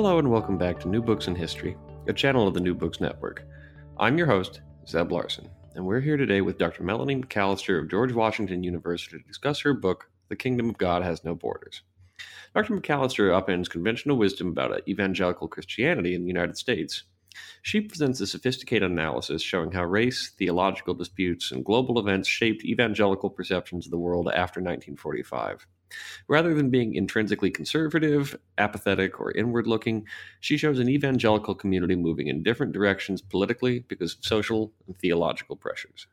Hello and welcome back to New Books in History, a channel of the New Books Network. I'm your host, Zeb Larson, and we're here today with Dr. Melani McAlister of George Washington University to discuss her book, The Kingdom of God Has No Borders. Dr. McAlister upends conventional wisdom about evangelical Christianity in the United States. She presents a sophisticated analysis showing how race, theological disputes, and global events shaped evangelical perceptions of the world after 1945. Rather than being intrinsically conservative, apathetic, or inward looking, she shows an evangelical community moving in different directions politically because of social and theological pressures.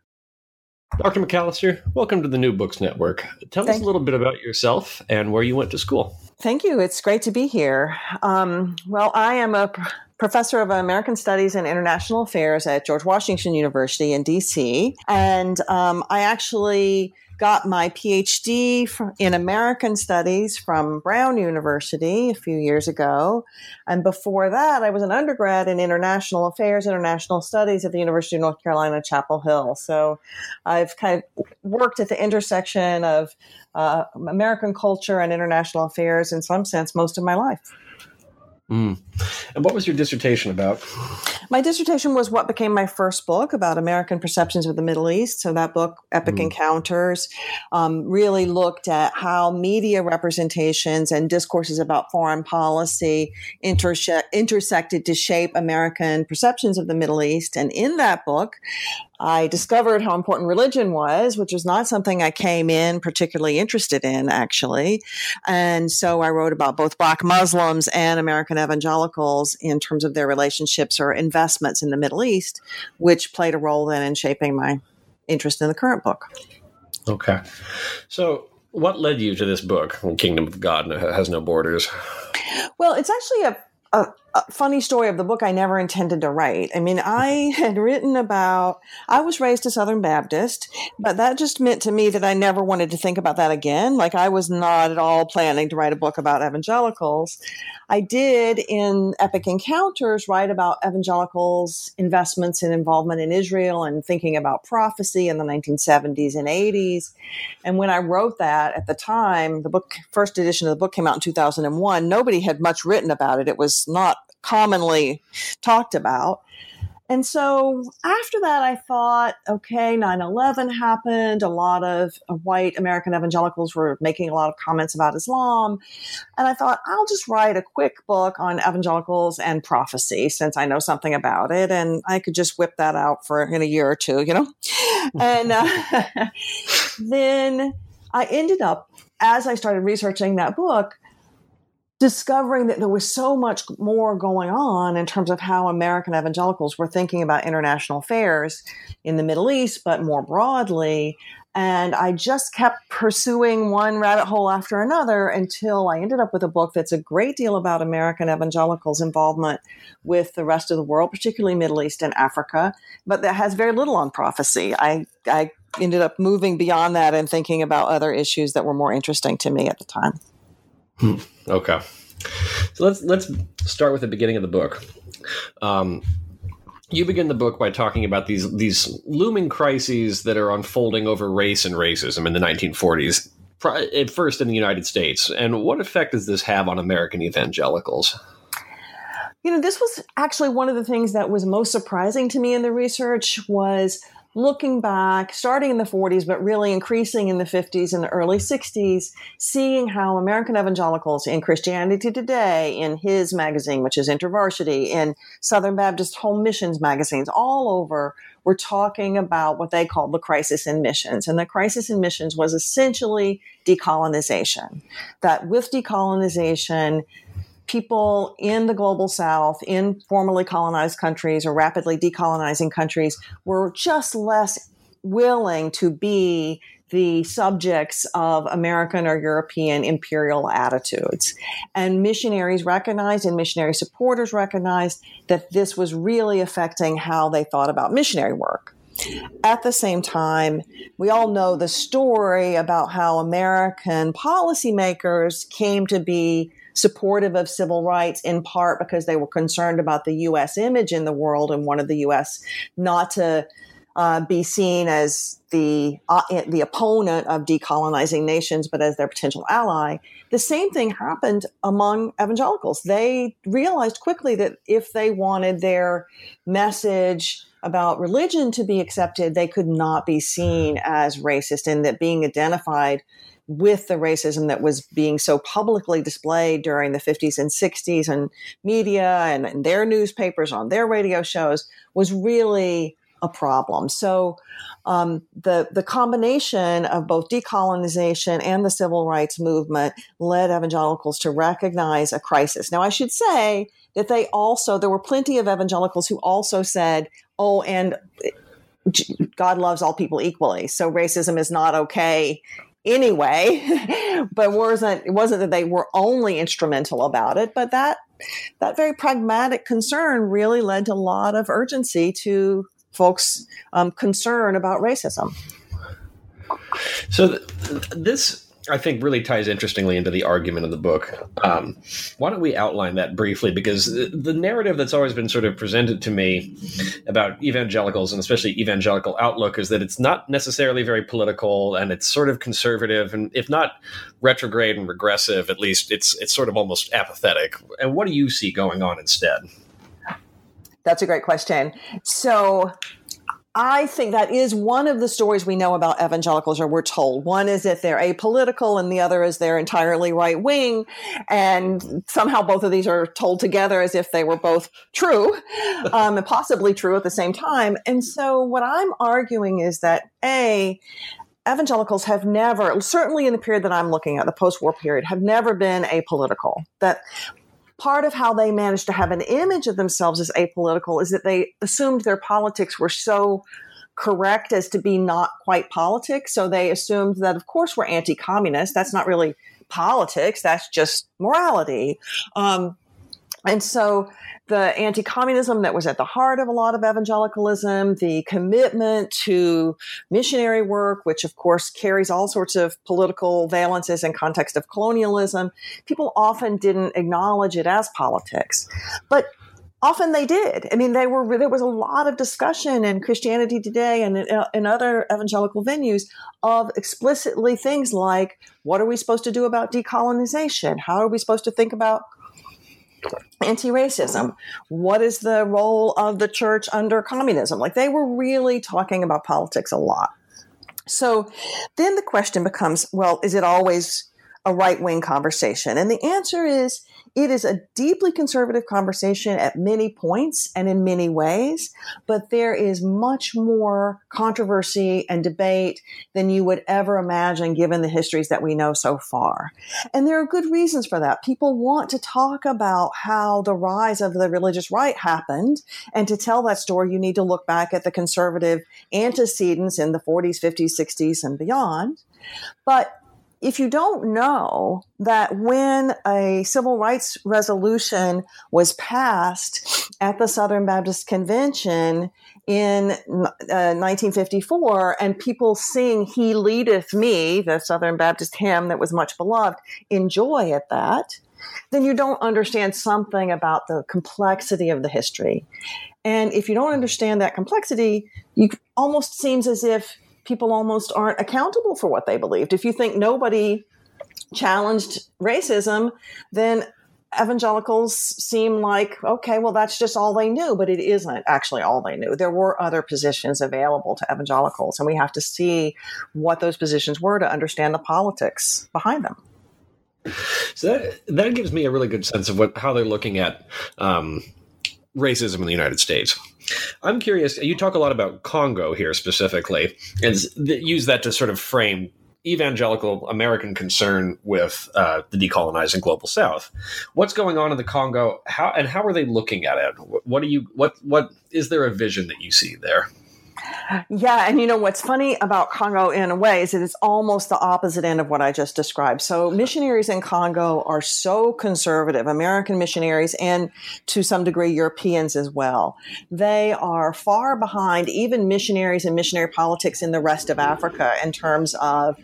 Dr. McAlister, welcome to the New Books Network. Tell Thank us a little bit about yourself and where you went to school. Thank you. It's great to be here. Um, well, I am a professor of American Studies and International Affairs at George Washington University in DC. And um, I actually got my PhD in American Studies from Brown University a few years ago. And before that, I was an undergrad in International Affairs, International Studies at the University of North Carolina, Chapel Hill. So I've kind of worked at the intersection of uh, American culture and international affairs in some sense most of my life. Mm. And what was your dissertation about? My dissertation was what became my first book about American perceptions of the Middle East. So that book, Epic mm. Encounters, um, really looked at how media representations and discourses about foreign policy interse- intersected to shape American perceptions of the Middle East. And in that book, I discovered how important religion was, which was not something I came in particularly interested in, actually. And so I wrote about both Black Muslims and American evangelicals in terms of their relationships or investments in the Middle East, which played a role then in shaping my interest in the current book. Okay. So, what led you to this book, Kingdom of God Has No Borders? Well, it's actually a a, a, funny story of the book I never intended to write. I mean, I had written about, I was raised a Southern Baptist, but that just meant to me that I never wanted to think about that again. Like, I was not at all planning to write a book about evangelicals. I did in Epic Encounters write about evangelicals' investments and involvement in Israel and thinking about prophecy in the 1970s and 80s. And when I wrote that at the time, the book, first edition of the book came out in 2001. Nobody had much written about it. It was not commonly talked about. And so after that, I thought, okay, 9 11 happened. A lot of white American evangelicals were making a lot of comments about Islam. And I thought, I'll just write a quick book on evangelicals and prophecy since I know something about it. And I could just whip that out for in a year or two, you know? and uh, then I ended up, as I started researching that book, discovering that there was so much more going on in terms of how American evangelicals were thinking about international affairs in the Middle East, but more broadly. And I just kept pursuing one rabbit hole after another until I ended up with a book that's a great deal about American evangelicals' involvement with the rest of the world, particularly Middle East and Africa, but that has very little on prophecy. I, I ended up moving beyond that and thinking about other issues that were more interesting to me at the time. Hmm. Okay. So let's let's start with the beginning of the book. Um, you begin the book by talking about these these looming crises that are unfolding over race and racism in the 1940s, at first in the United States. And what effect does this have on American evangelicals? You know, this was actually one of the things that was most surprising to me in the research was looking back, starting in the 40s, but really increasing in the 50s and the early 60s, seeing how American evangelicals in Christianity Today, in his magazine, which is InterVarsity, in Southern Baptist Home Missions magazines, all over, were talking about what they called the crisis in missions. And the crisis in missions was essentially decolonization. That with decolonization, people in the global south, in formerly colonized countries or rapidly decolonizing countries, were just less willing to be the subjects of American or European imperial attitudes. And missionaries recognized and missionary supporters recognized that this was really affecting how they thought about missionary work. At the same time, we all know the story about how American policymakers came to be supportive of civil rights in part because they were concerned about the U.S. image in the world and wanted the U.S. not to uh, be seen as the uh, the opponent of decolonizing nations, but as their potential ally. The same thing happened among evangelicals. They realized quickly that if they wanted their message about religion to be accepted, they could not be seen as racist, and that being identified with the racism that was being so publicly displayed during the 50s and 60s and media and their newspapers on their radio shows was really a problem. So um, the the combination of both decolonization and the civil rights movement led evangelicals to recognize a crisis. Now, I should say that they also there were plenty of evangelicals who also said, "Oh, and." God loves all people equally. So racism is not okay anyway. but wasn't it wasn't that they were only instrumental about it, but that that very pragmatic concern really led to a lot of urgency to folks' um, concern about racism. So th- this I think really ties interestingly into the argument of the book. Um, why don't we outline that briefly? Because the narrative that's always been sort of presented to me about evangelicals and especially evangelical outlook is that it's not necessarily very political and it's sort of conservative and if not retrograde and regressive, at least it's it's sort of almost apathetic. And what do you see going on instead? That's a great question. So I think that is one of the stories we know about evangelicals, or we're told. One is that they're apolitical, and the other is they're entirely right wing. And somehow both of these are told together as if they were both true, um, and possibly true at the same time. And so, what I'm arguing is that A, evangelicals have never, certainly in the period that I'm looking at, the post war period, have never been apolitical. That part of how they managed to have an image of themselves as apolitical is that they assumed their politics were so correct as to be not quite politics. So they assumed that, of course, we're anti communist. That's not really politics, that's just morality. Um, and so the anti communism that was at the heart of a lot of evangelicalism, the commitment to missionary work, which of course carries all sorts of political valences in context of colonialism, people often didn't acknowledge it as politics. But often they did. I mean, they were there was a lot of discussion in Christianity Today and in, uh, in, other evangelical venues of explicitly things like what are we supposed to do about decolonization? How are we supposed to think about anti racism. What is the role of the church under communism? Like they were really talking about politics a lot. So then the question becomes well, is it always a right wing conversation? And the answer is it is a deeply conservative conversation at many points and in many ways, but there is much more controversy and debate than you would ever imagine given the histories that we know so far. And there are good reasons for that. People want to talk about how the rise of the religious right happened. And to tell that story, you need to look back at the conservative antecedents in the 40s, 50s, 60s, and beyond. But if you don't know that when a civil rights resolution was passed at the Southern Baptist Convention in uh, 1954 and people sing He Leadeth Me, the Southern Baptist hymn that was much beloved, enjoy at that, then you don't understand something about the complexity of the history. And if you don't understand that complexity, it almost seems as if people almost aren't accountable for what they believed. If you think nobody challenged racism, then evangelicals seem like, okay, well, that's just all they knew, but it isn't actually all they knew. There were other positions available to evangelicals, and we have to see what those positions were to understand the politics behind them. So that, that gives me a really good sense of what how they're looking at um, racism in the United States. I'm curious. You talk a lot about Congo here specifically, and use that to sort of frame evangelical American concern with uh, the decolonizing global South. What's going on in the Congo? How and how are they looking at it? What do you what what is there a vision that you see there? Yeah, and you know what's funny about Congo in a way is that it's almost the opposite end of what I just described. So missionaries in Congo are so conservative, American missionaries and to some degree Europeans as well. They are far behind even missionaries and missionary politics in the rest of Africa in terms of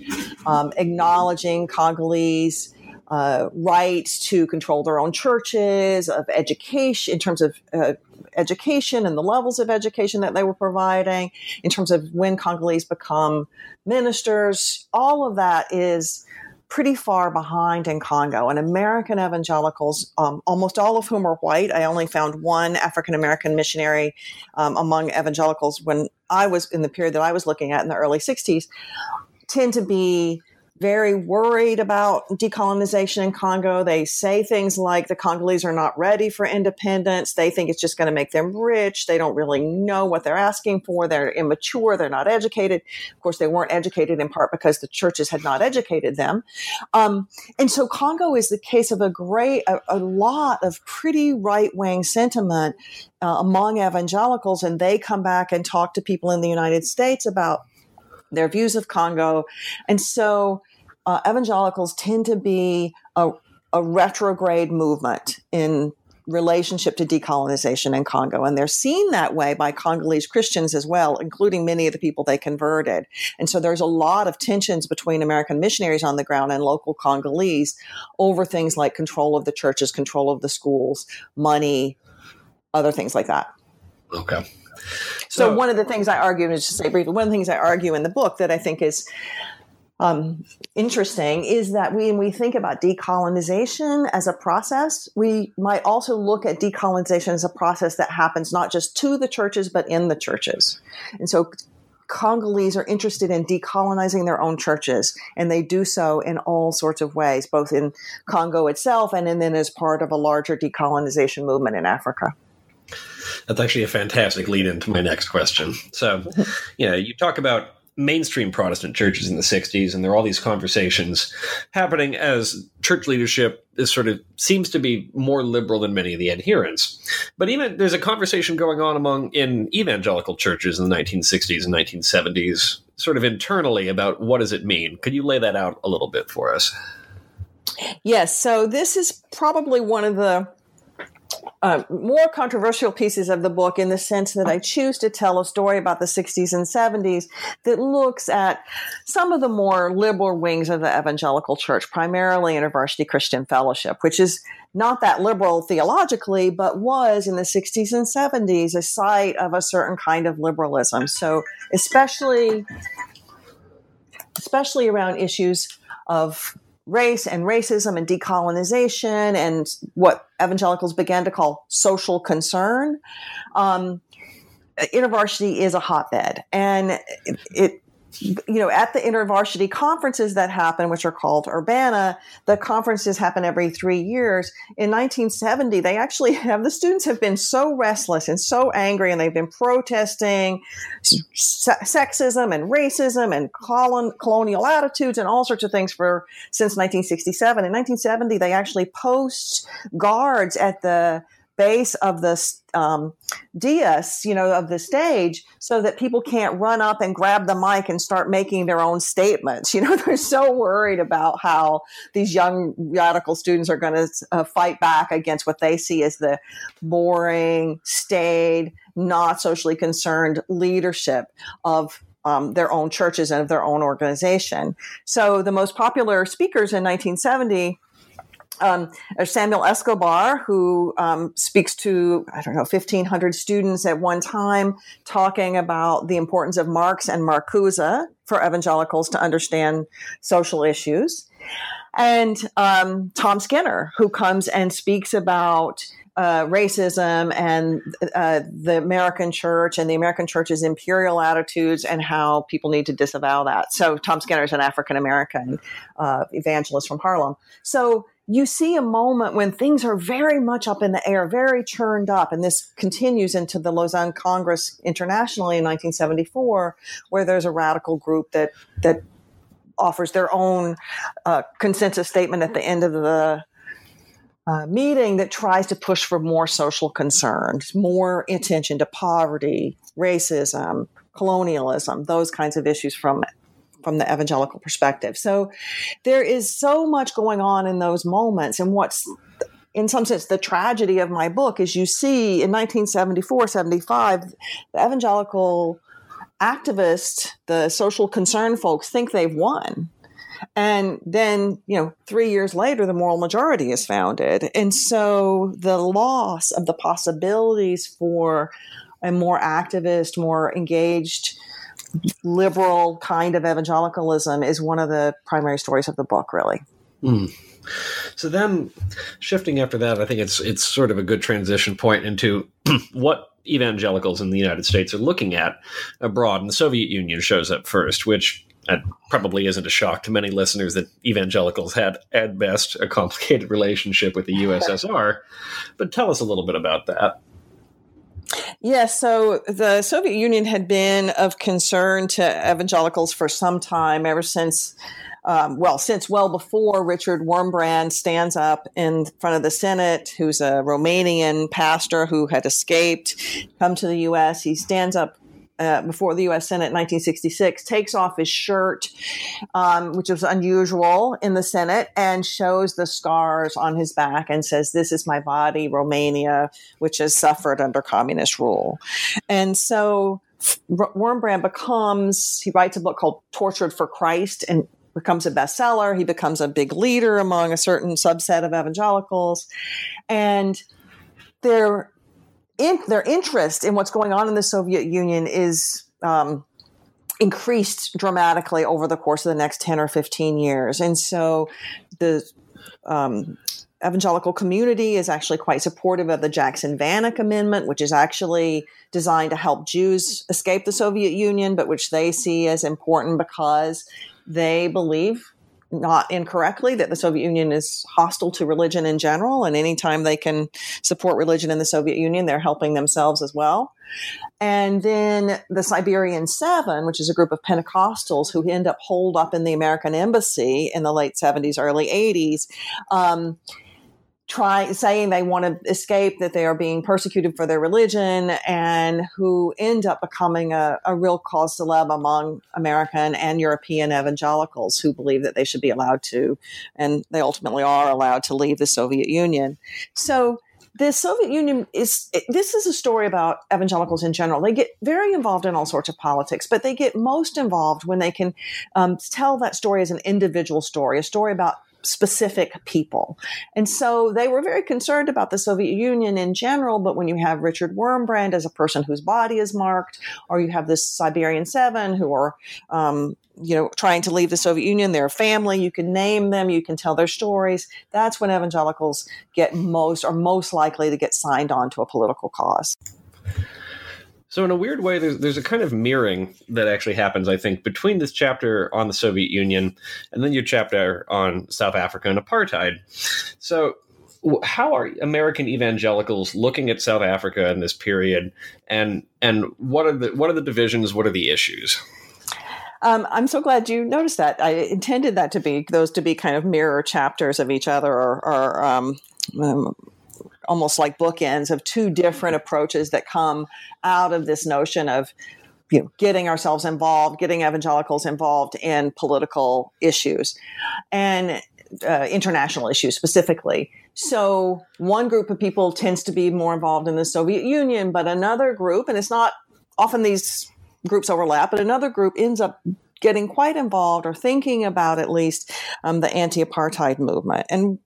um, acknowledging Congolese uh, rights to control their own churches, of education, in terms of uh, education and the levels of education that they were providing, in terms of when Congolese become ministers. All of that is pretty far behind in Congo. And American evangelicals, um, almost all of whom are white, I only found one African American missionary um, among evangelicals when I was in the period that I was looking at in the early 60s, tend to be very worried about decolonization in Congo. They say things like the Congolese are not ready for independence. They think it's just going to make them rich. They don't really know what they're asking for. They're immature. They're not educated. Of course, they weren't educated in part because the churches had not educated them. Um, and so Congo is the case of a great, a, a lot of pretty right wing sentiment uh, among evangelicals. And they come back and talk to people in the United States about their views of Congo. And so uh, evangelicals tend to be a, a retrograde movement in relationship to decolonization in Congo. And they're seen that way by Congolese Christians as well, including many of the people they converted. And so there's a lot of tensions between American missionaries on the ground and local Congolese over things like control of the churches, control of the schools, money, other things like that. Okay. So, so one of the things I argue, and just say briefly, one of the things I argue in the book that I think is um, interesting is that when we think about decolonization as a process, we might also look at decolonization as a process that happens not just to the churches, but in the churches. And so Congolese are interested in decolonizing their own churches, and they do so in all sorts of ways, both in Congo itself and then as part of a larger decolonization movement in Africa. That's actually a fantastic lead into my next question. So, you know, you talk about mainstream Protestant churches in the 60s, and there are all these conversations happening as church leadership is sort of seems to be more liberal than many of the adherents. But even there's a conversation going on among in evangelical churches in the 1960s and 1970s, sort of internally about what does it mean. Could you lay that out a little bit for us? Yes. So this is probably one of the uh, more controversial pieces of the book in the sense that I choose to tell a story about the 60s and 70s that looks at some of the more liberal wings of the evangelical church, primarily InterVarsity Christian Fellowship, which is not that liberal theologically, but was in the 60s and 70s a site of a certain kind of liberalism. So, especially, especially around issues of race and racism and decolonization and what evangelicals began to call social concern. Um, InterVarsity is a hotbed, and it, it you know, at the intervarsity conferences that happen, which are called Urbana, the conferences happen every three years. In 1970, they actually have the students have been so restless and so angry, and they've been protesting se- sexism and racism and colon- colonial attitudes and all sorts of things for since 1967. In 1970, they actually post guards at the base of the um, dais, you know, of the stage, so that people can't run up and grab the mic and start making their own statements. You know, they're so worried about how these young radical students are going to uh, fight back against what they see as the boring, staid, not socially concerned leadership of um, their own churches and of their own organization. So the most popular speakers in 1970 um, Samuel Escobar, who um, speaks to, I don't know, 1,500 students at one time, talking about the importance of Marx and Marcuse for evangelicals to understand social issues. And um, Tom Skinner, who comes and speaks about uh, racism and uh, the American church and the American church's imperial attitudes and how people need to disavow that. So Tom Skinner is an African American uh, evangelist from Harlem. So you see a moment when things are very much up in the air, very churned up. And this continues into the Lausanne Congress internationally in 1974, where there's a radical group that, that offers their own uh, consensus statement at the end of the uh, meeting that tries to push for more social concerns, more attention to poverty, racism, colonialism, those kinds of issues from from the evangelical perspective. So there is so much going on in those moments. And what's in some sense the tragedy of my book is you see in 1974 75 the evangelical activists the social concern folks think they've won and then you know 3 years later the moral majority is founded and so the loss of the possibilities for a more activist more engaged liberal kind of evangelicalism is one of the primary stories of the book really mm. So then, shifting after that, I think it's it's sort of a good transition point into what evangelicals in the United States are looking at abroad. And the Soviet Union shows up first, which uh, probably isn't a shock to many listeners that evangelicals had, at best, a complicated relationship with the USSR. But tell us a little bit about that. Yes, so the Soviet Union had been of concern to evangelicals for some time, ever since um, well, since well before Richard Wurmbrand stands up in front of the Senate, who's a Romanian pastor who had escaped, come to the U.S. He stands up uh, before the U.S. Senate in 1966, takes off his shirt, um, which was unusual in the Senate, and shows the scars on his back and says, "This is my body, Romania, which has suffered under communist rule." And so Wurmbrand becomes he writes a book called Tortured for Christ and becomes a bestseller. He becomes a big leader among a certain subset of evangelicals. And their, in, their interest in what's going on in the Soviet Union is um, increased dramatically over the course of the next 10 or 15 years. And so the um, evangelical community is actually quite supportive of the Jackson Vanik Amendment, which is actually designed to help Jews escape the Soviet Union, but which they see as important because they believe not incorrectly that the Soviet Union is hostile to religion in general, and anytime they can support religion in the Soviet Union, they're helping themselves as well. And then the Siberian Seven, which is a group of Pentecostals who end up holed up in the American embassy in the late 70s, early 80s. Um, try saying they want to escape that they are being persecuted for their religion and who end up becoming a, a real cause celeb among American and European evangelicals who believe that they should be allowed to, and they ultimately are allowed to leave the Soviet Union. So the Soviet Union is this is a story about evangelicals in general. They get very involved in all sorts of politics, but they get most involved when they can um, tell that story as an individual story, a story about specific people. And so they were very concerned about the Soviet Union in general, but when you have Richard Wurmbrand as a person whose body is marked, or you have this Siberian Seven who are, um, you know, trying to leave the Soviet Union, their family, you can name them, you can tell their stories. That's when evangelicals get most, or most likely to get signed on to a political cause. So in a weird way, there's there's a kind of mirroring that actually happens, I think, between this chapter on the Soviet Union and then your chapter on South Africa and apartheid. So how are American evangelicals looking at South Africa in this period, and and what are the what are the divisions? What are the issues? Um, I'm so glad you noticed that. I intended that to be those to be kind of mirror chapters of each other, or, or um, um, almost like bookends of two different approaches that come out of this notion of you know, getting ourselves involved, getting evangelicals involved in political issues and uh, international issues specifically. So one group of people tends to be more involved in the Soviet Union, but another group, and it's not often these groups overlap, but another group ends up getting quite involved or thinking about at least um, the anti apartheid movement. And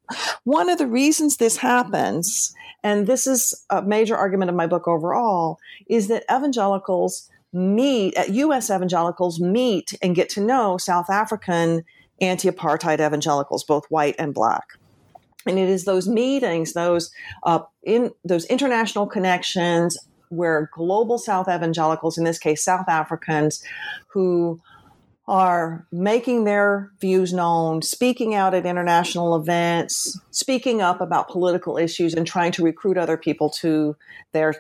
one of the reasons this happens, and this is a major argument of my book overall, is that evangelicals meet, U.S. evangelicals meet and get to know South African anti apartheid evangelicals, both white and black. And it is those meetings, those uh, in those international connections, where global South evangelicals, in this case South Africans, who are making their views known, speaking out at international events, speaking up about political issues, and trying to recruit other people to their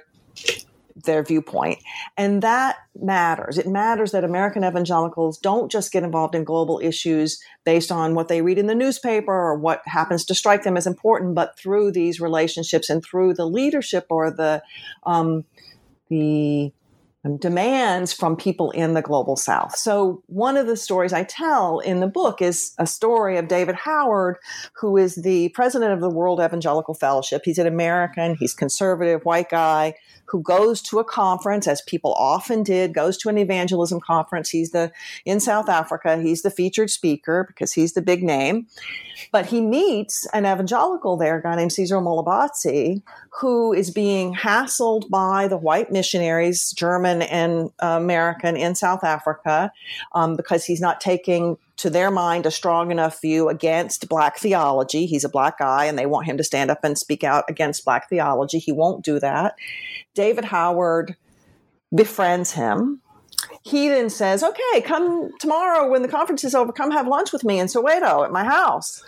their viewpoint. And that matters. It matters that American evangelicals don't just get involved in global issues based on what they read in the newspaper or what happens to strike them as important, but through these relationships and through the leadership or the um, the Um, demands from people in the global south. So, one of the stories I tell in the book is a story of David Howard, who is the president of the World Evangelical Fellowship. He's an American, he's conservative, white guy who goes to a conference, as people often did, goes to an evangelism conference. He's the in South Africa, he's the featured speaker because he's the big name. But he meets an evangelical there, a guy named Caesar Molebatsi, who is being hassled by the white missionaries, German and American, in South Africa, um, because he's not taking to their mind a strong enough view against black theology. He's a black guy and they want him to stand up and speak out against black theology. He won't do that. David Howard befriends him. He then says, Okay, come tomorrow when the conference is over, come have lunch with me in Soweto at my house.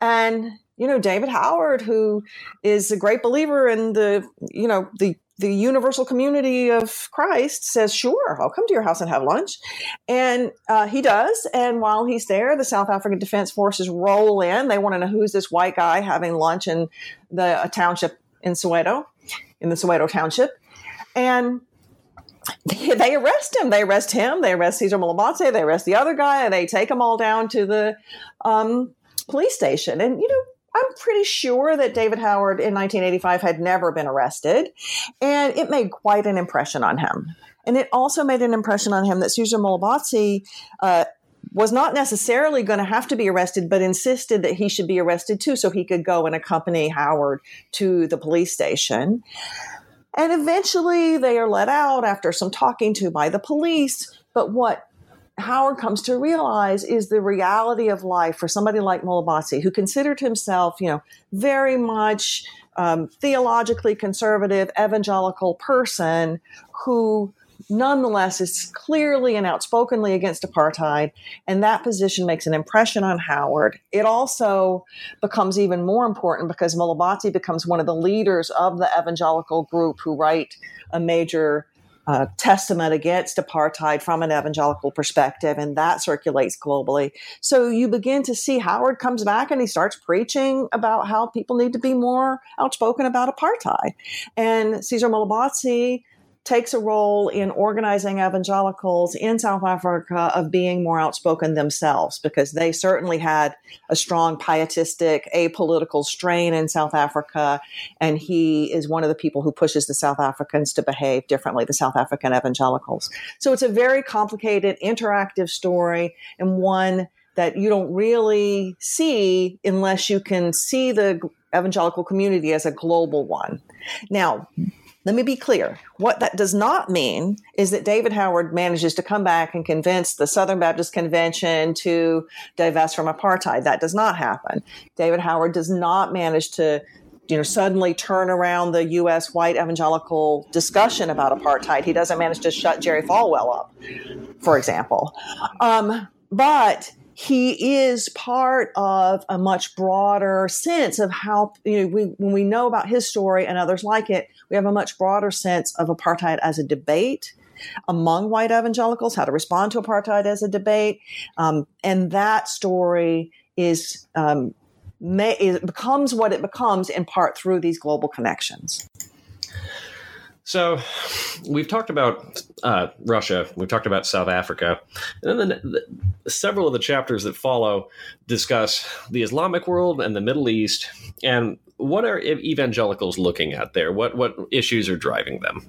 And you know, David Howard, who is a great believer in the, you know, the the universal community of Christ says, Sure, I'll come to your house and have lunch. And uh, he does. And while he's there, the South African Defense Forces roll in. They want to know who's this white guy having lunch in the township in Soweto, in the Soweto township. And they, they arrest him. They arrest him. They arrest Caesar Molebatsi. They arrest the other guy. They take them all down to the um, police station. And, you know, I'm pretty sure that David Howard in 1985 had never been arrested, and it made quite an impression on him. And it also made an impression on him that Cesar Molabatsi uh, was not necessarily going to have to be arrested, but insisted that he should be arrested too, so he could go and accompany Howard to the police station. And eventually they are let out after some talking to by the police. But what Howard comes to realize is the reality of life for somebody like Molebatsi, who considered himself, you know, very much um, theologically conservative, evangelical person who nonetheless is clearly and outspokenly against apartheid. And that position makes an impression on Howard. It also becomes even more important because Molebatsi becomes one of the leaders of the evangelical group who write a major uh, testament against apartheid from an evangelical perspective, and that circulates globally. So you begin to see Howard comes back and he starts preaching about how people need to be more outspoken about apartheid. And Caesar Molebatsi takes a role in organizing evangelicals in South Africa of being more outspoken themselves because they certainly had a strong pietistic, apolitical strain in South Africa. And he is one of the people who pushes the South Africans to behave differently, the South African evangelicals. So it's a very complicated, interactive story and one that you don't really see unless you can see the evangelical community as a global one. Now, let me be clear. What that does not mean is that David Howard manages to come back and convince the Southern Baptist Convention to divest from apartheid. That does not happen. David Howard does not manage to you know suddenly turn around the US white evangelical discussion about apartheid. He doesn't manage to shut Jerry Falwell up, for example. Um, but he is part of a much broader sense of how you know we, when we know about his story and others like it we have a much broader sense of apartheid as a debate among white evangelicals how to respond to apartheid as a debate. Um, and that story is um, may, it becomes what it becomes in part through these global connections so, we've talked about uh, Russia, we've talked about South Africa, and then the, the, several of the chapters that follow discuss the Islamic world and the Middle East, and what are evangelicals looking at there? What what issues are driving them?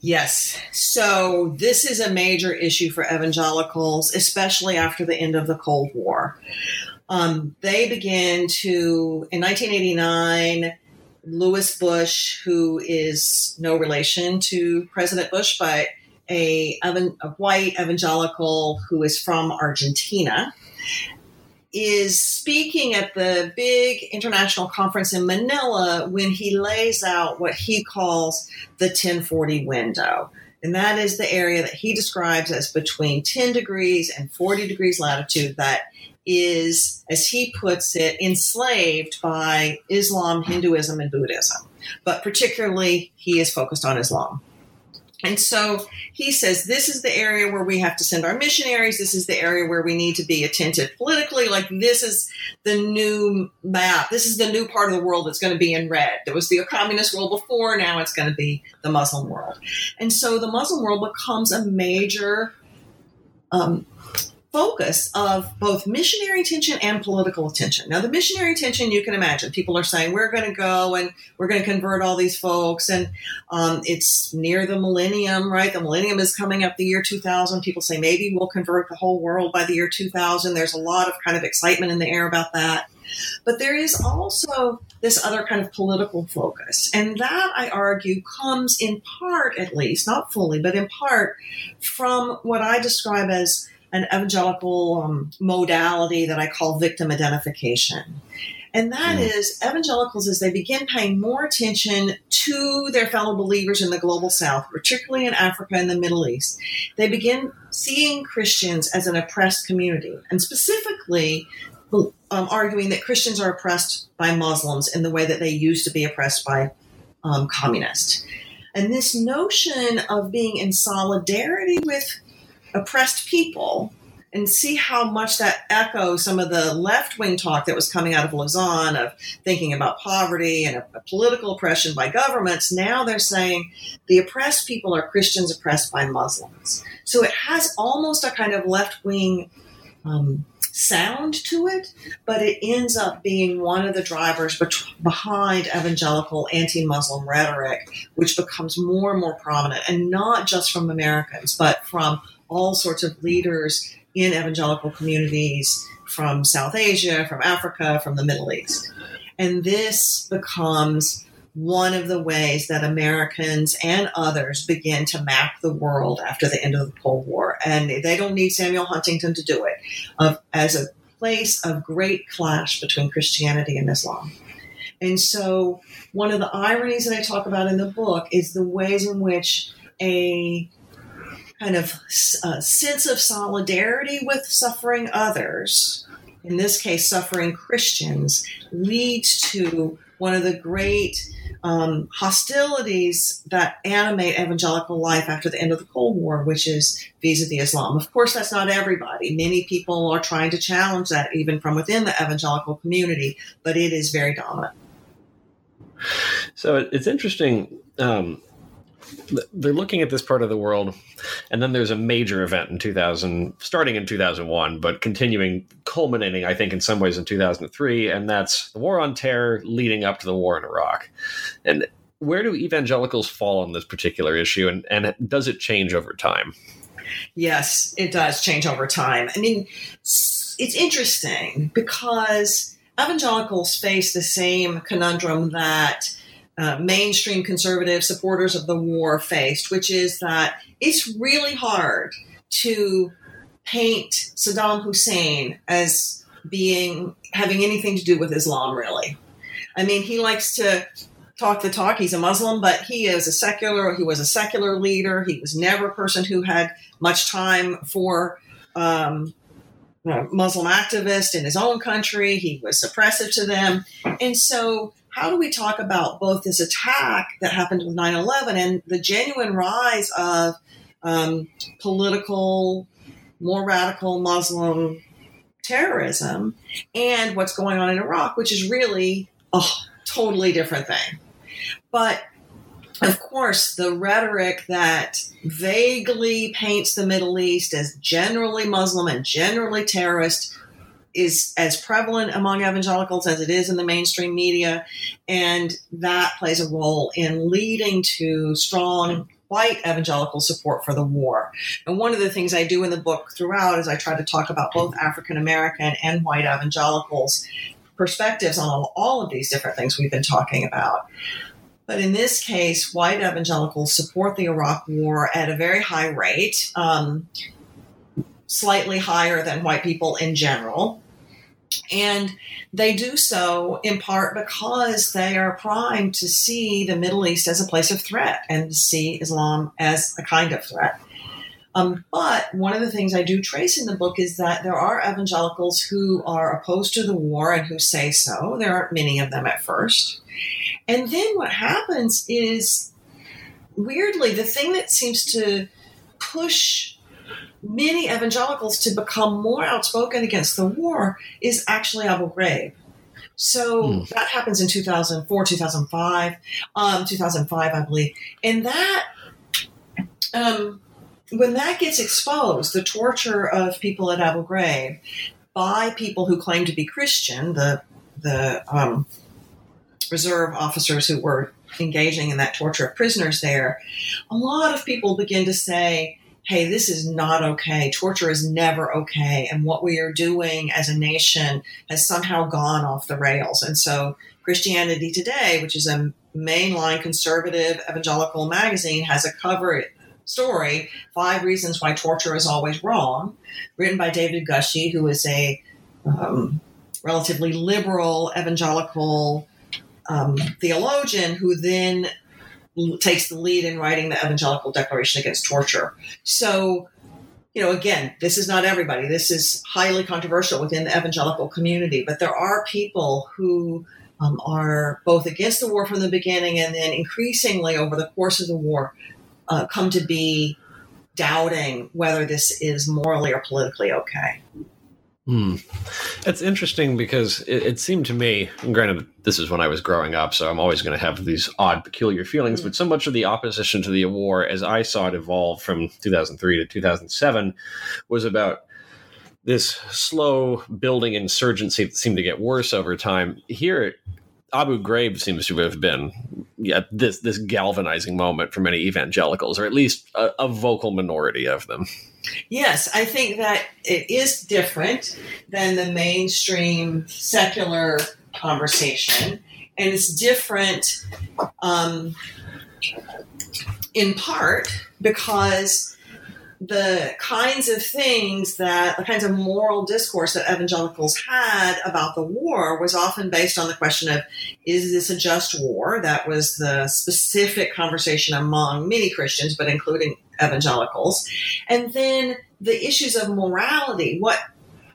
Yes. So this is a major issue for evangelicals, especially after the end of the Cold War. Um, they begin to, in 1989, Luis Bush, who is no relation to President Bush, but a, a white evangelical who is from Argentina, is speaking at the big international conference in Manila when he lays out what he calls the 1040 window. And that is the area that he describes as between 10 degrees and 40 degrees latitude that is, as he puts it, enslaved by Islam, Hinduism, and Buddhism. But particularly, he is focused on Islam. And so he says, this is the area where we have to send our missionaries. This is the area where we need to be attentive politically. Like, this is the new map. This is the new part of the world that's going to be in red. There was the communist world before. Now it's going to be the Muslim world. And so the Muslim world becomes a major um, focus of both missionary attention and political attention. Now, the missionary attention, you can imagine, people are saying, we're going to go and we're going to convert all these folks. And um, it's near the millennium, right? The millennium is coming up the year 2000. People say maybe we'll convert the whole world by the year 2000. There's a lot of kind of excitement in the air about that. But there is also this other kind of political focus. And that, I argue, comes in part, at least, not fully, but in part, from what I describe as an evangelical um, modality that I call victim identification. And that mm. is evangelicals as they begin paying more attention to their fellow believers in the global south, particularly in Africa and the Middle East. They begin seeing Christians as an oppressed community, and specifically um, arguing that Christians are oppressed by Muslims in the way that they used to be oppressed by um, communists. And this notion of being in solidarity with oppressed people and see how much that echoes some of the left wing talk that was coming out of Lausanne of thinking about poverty and a, a, political oppression by governments. Now they're saying the oppressed people are Christians oppressed by Muslims. So it has almost a kind of left wing um, sound to it, but it ends up being one of the drivers behind evangelical anti Muslim rhetoric, which becomes more and more prominent, and not just from Americans, but from all sorts of leaders in evangelical communities from South Asia, from Africa, from the Middle East. And this becomes one of the ways that Americans and others begin to map the world after the end of the Cold War. And they don't need Samuel Huntington to do it uh, as a place of great clash between Christianity and Islam. And so, one of the ironies that I talk about in the book is the ways in which a kind of uh, sense of solidarity with suffering others, in this case, suffering Christians, leads to one of the great um, hostilities that animate evangelical life after the end of the Cold War, which is vis-a-vis Islam. Of course, that's not everybody. Many people are trying to challenge that even from within the evangelical community, but it is very dominant. So it's interesting. Um, they're looking at this part of the world and then there's a major event in 2000 starting in 2001 but continuing culminating i think in some ways in 2003 and that's the war on terror leading up to the war in iraq. And where do evangelicals fall on this particular issue and, and does it change over time? Yes it does change over time. I mean it's interesting because evangelicals face the same conundrum that uh, mainstream conservative supporters of the war faced, which is that it's really hard to paint Saddam Hussein as being having anything to do with Islam, really. I mean, he likes to talk the talk. He's a Muslim, but he is a secular. He was a secular leader. He was never a person who had much time for um, Muslim activists in his own country. He was suppressive to them, and so how do we talk about both this attack that happened with 9 11 and the genuine rise of um, political, more radical Muslim terrorism and what's going on in Iraq, which is really a totally different thing. But of course, the rhetoric that vaguely paints the Middle East as generally Muslim and generally terrorist is as prevalent among evangelicals as it is in the mainstream media. And that plays a role in leading to strong white evangelical support for the war. And one of the things I do in the book throughout is I try to talk about both African American and white evangelicals' perspectives on all, of these different things we've been talking about. But in this case, white evangelicals support the Iraq War at a very high rate, um, slightly higher than white people in general. And they do so in part because they are primed to see the Middle East as a place of threat and see Islam as a kind of threat. Um, but one of the things I do trace in the book is that there are evangelicals who are opposed to the war and who say so. There aren't many of them at first. And then what happens is weirdly, the thing that seems to push many evangelicals to become more outspoken against the war is actually Abu Ghraib. So hmm. that happens in 2004, 2005, um, 2005, I believe. And that, um, when that gets exposed, the torture of people at Abu Ghraib by people who claim to be Christian, the the um, reserve officers who were engaging in that torture of prisoners there, a lot of people begin to say, hey, this is not okay. Torture is never okay. And what we are doing as a nation has somehow gone off the rails. And so Christianity Today, which is a mainline conservative evangelical magazine, has a cover story, Five Reasons Why Torture is Always Wrong, written by David Gushee, who is a um, relatively liberal evangelical um, theologian who then takes the lead in writing the Evangelical Declaration Against Torture. So, you know, again, this is not everybody. This is highly controversial within the evangelical community, but there are people who um, are both against the war from the beginning and then increasingly over the course of the war uh, come to be doubting whether this is morally or politically okay. Hmm. It's interesting because it, it, seemed to me, granted, this is when I was growing up, so I'm always going to have these odd, peculiar feelings, but so much of the opposition to the war, as I saw it evolve from 2003 to 2007, was about this slow building insurgency that seemed to get worse over time. Here, Abu Ghraib seems to have been yeah, this this galvanizing moment for many evangelicals, or at least a, a vocal minority of them. Yes, I think that it is different than the mainstream secular conversation, and it's different um, in part because the kinds of things that the kinds of moral discourse that evangelicals had about the war was often based on the question of is this a just war? That was the specific conversation among many christians but including evangelicals. And then the issues of morality what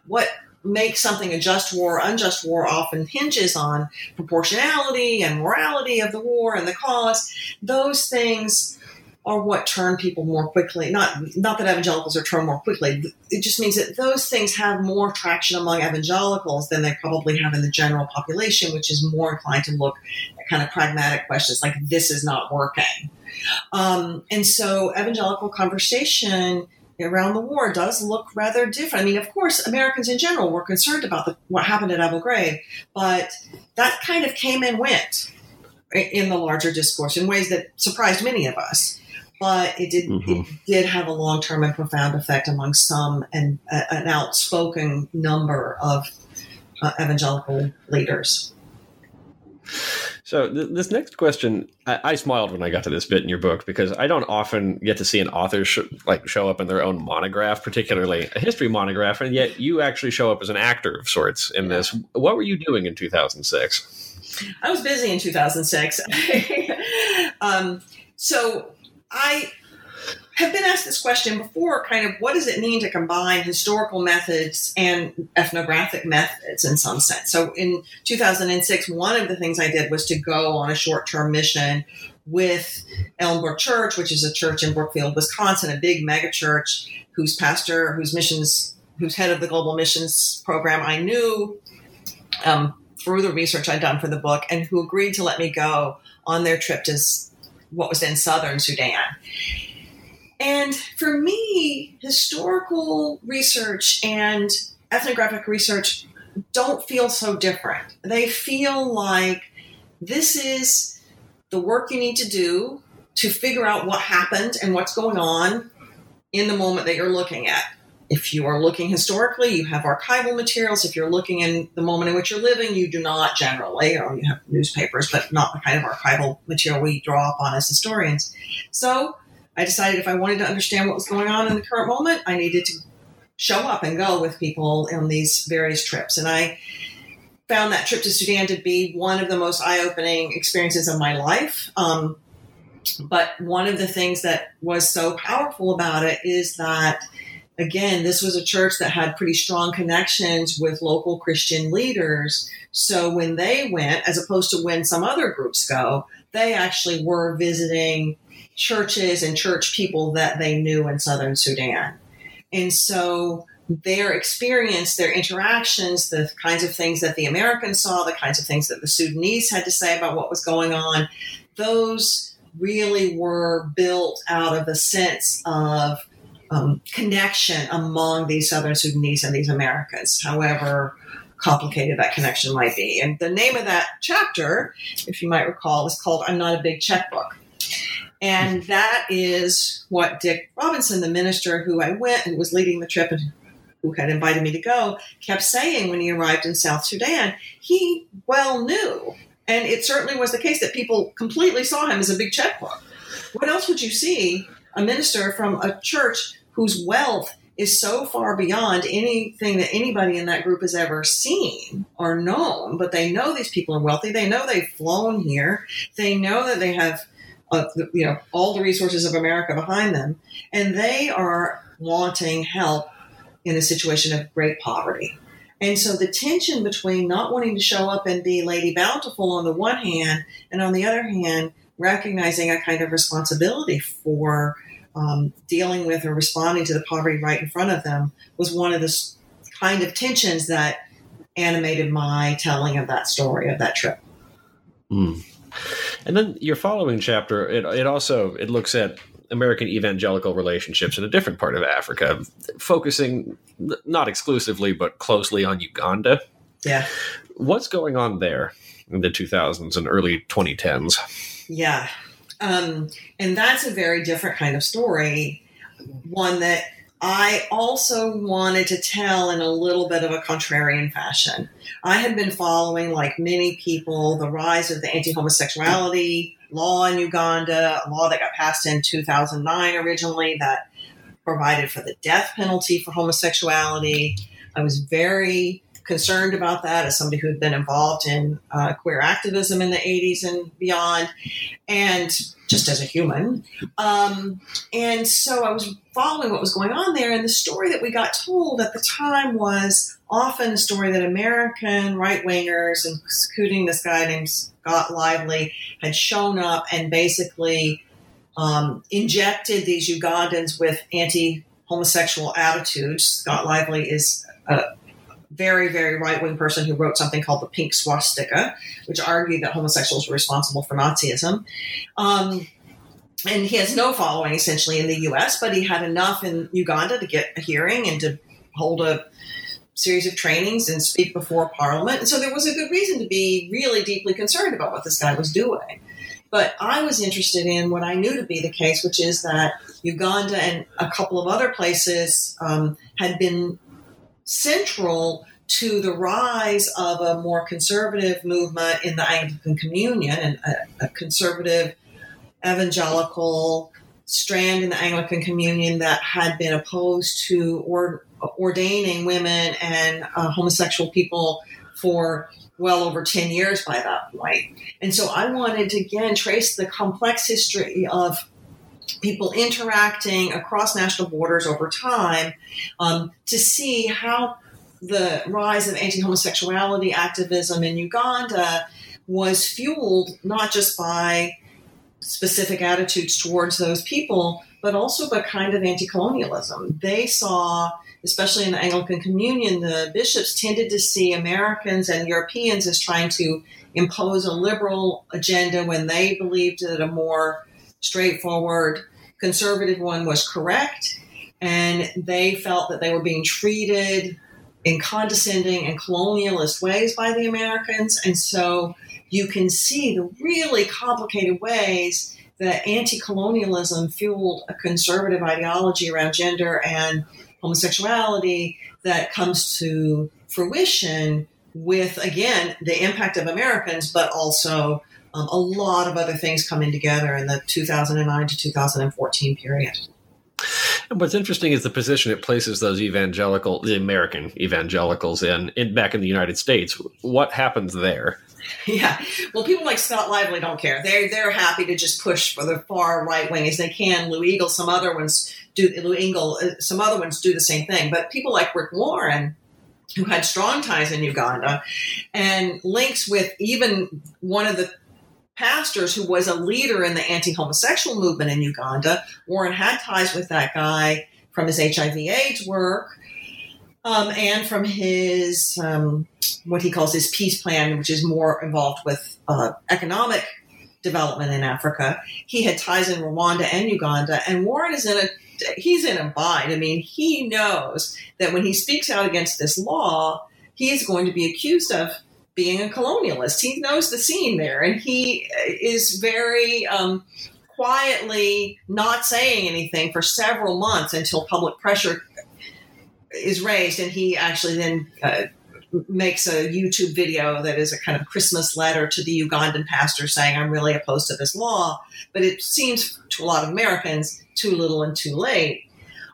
what makes something a just war unjust war often hinges on proportionality and morality of the war and the cause. Those things are what turn people more quickly. Not not that evangelicals are turned more quickly. It just means that those things have more traction among evangelicals than they probably have in the general population, which is more inclined to look at kind of pragmatic questions like this is not working. Um, and so evangelical conversation around the war does look rather different. I mean, of course, Americans in general were concerned about the, what happened at Abu Ghraib, but that kind of came and went in the larger discourse in ways that surprised many of us but it did mm-hmm. it did have a long term and profound effect among some and uh, an outspoken number of uh, evangelical leaders. So th- this next question, I-, I, smiled when I got to this bit in your book because I don't often get to see an author sh- like show up in their own monograph, particularly a history monograph, and yet you actually show up as an actor of sorts in this. What were you doing in 2006? I was busy in 2006. um, so I have been asked this question before kind of what does it mean to combine historical methods and ethnographic methods in some sense? So in 2006, one of the things I did was to go on a short term mission with Elmbrook Church, which is a church in Brookfield, Wisconsin, a big mega church whose pastor, whose missions, whose head of the global missions program I knew um, through the research I'd done for the book, and who agreed to let me go on their trip to what was then southern Sudan. And for me, historical research and ethnographic research don't feel so different. They feel like this is the work you need to do to figure out what happened and what's going on in the moment that you're looking at if you are looking historically, you have archival materials. If you're looking in the moment in which you're living, you do not generally, or you have newspapers, but not the kind of archival material we draw upon as historians. So I decided if I wanted to understand what was going on in the current moment, I needed to show up and go with people on these various trips. And I found that trip to Sudan to be one of the most eye opening experiences of my life. Um, but one of the things that was so powerful about it is that again, this was a church that had pretty strong connections with local Christian leaders. So when they went, as opposed to when some other groups go, they actually were visiting churches and church people that they knew in southern Sudan. And so their experience, their interactions, the kinds of things that the Americans saw, the kinds of things that the Sudanese had to say about what was going on, those really were built out of a sense of um, connection among these Southern Sudanese and these Americans, however complicated that connection might be. And the name of that chapter, if you might recall, is called I'm Not a Big Checkbook. And that is what Dick Robinson, the minister who I went, who was leading the trip and who had invited me to go, kept saying when he arrived in South Sudan. He well knew, and it certainly was the case that people completely saw him as a big checkbook. What else would you see a minister from a church whose wealth is so far beyond anything that anybody in that group has ever seen or known. But they know these people are wealthy. They know they've flown here. They know that they have, uh, you know, all the resources of America behind them, and they are wanting help in a situation of great poverty. And so the tension between not wanting to show up and be Lady Bountiful on the one hand, and on the other hand, recognizing a kind of responsibility for um, dealing with or responding to the poverty right in front of them was one of the kind of tensions that animated my telling of that story of that trip. Mm. And then your following chapter, it, it also it looks at American evangelical relationships in a different part of Africa, focusing not exclusively but closely on Uganda. Yeah. What's going on there in the 2000s and early 2010s? Yeah. Um, and that's a very different kind of story, one that I also wanted to tell in a little bit of a contrarian fashion. I had been following, like many people, the rise of the anti homosexuality law in Uganda, a law that got passed in 2009 originally that provided for the death penalty for homosexuality. I was very concerned about that as somebody who had been involved in uh, queer activism in the 80s and beyond, and just as a human. Um, and so I was following what was going on there, and the story that we got told at the time was often a story that American right wingers, including this guy named Scott Lively, had shown up and basically um, injected these Ugandans with anti homosexual attitudes. Scott Lively is a very, very right wing person who wrote something called the Pink Swastika, which argued that homosexuals were responsible for Nazism. Um, and he has no following essentially in the US, but he had enough in Uganda to get a hearing and to hold a series of trainings and speak before Parliament. And so there was a good reason to be really deeply concerned about what this guy was doing. But I was interested in what I knew to be the case, which is that Uganda and a couple of other places um, had been central to the rise of a more conservative movement in the Anglican Communion and a, a conservative evangelical strand in the Anglican Communion that had been opposed to or, ordaining women and uh, homosexual people for well over 10 years by that point. And so I wanted to again trace the complex history of people interacting across national borders over time um, to see how the rise of anti homosexuality activism in Uganda was fueled not just by specific attitudes towards those people, but also by kind of anti colonialism. They saw, especially in the Anglican Communion, the bishops tended to see Americans and Europeans as trying to impose a liberal agenda when they believed that a more straightforward conservative one was correct. And they felt that they were being treated in condescending and colonialist ways by the Americans. And so you can see the really complicated ways that anti colonialism fueled a conservative ideology around gender and homosexuality that comes to fruition with, again, the impact of Americans, but also um, a lot of other things coming together in the 2009 to 2014 period. And what's interesting is the position it places those evangelical, the American evangelicals in, in back in the United States. What happens there? Yeah, well, people like Scott Lively don't care. They're they're happy to just push for the far right wing as they can. Lou Engle, some other ones do. Lou Engle, uh, some other ones do the same thing. But people like Rick Warren, who had strong ties in Uganda, and links with even one of the pastors, who was a leader in the anti-homosexual movement in Uganda. Warren had ties with that guy from his HIV/AIDS work. Um, and from his um, what he calls his peace plan, which is more involved with uh, economic development in Africa. He had ties in Rwanda and Uganda, and Warren is in a he's in a bind. I mean, he knows that when he speaks out against this law, he is going to be accused of being a colonialist. He knows the scene there, and he is very um, quietly not saying anything for several months until public pressure is raised, and he actually then uh, makes a YouTube video that is a kind of Christmas letter to the Ugandan pastor saying, I'm really opposed to this law. But it seems to a lot of Americans too little and too late.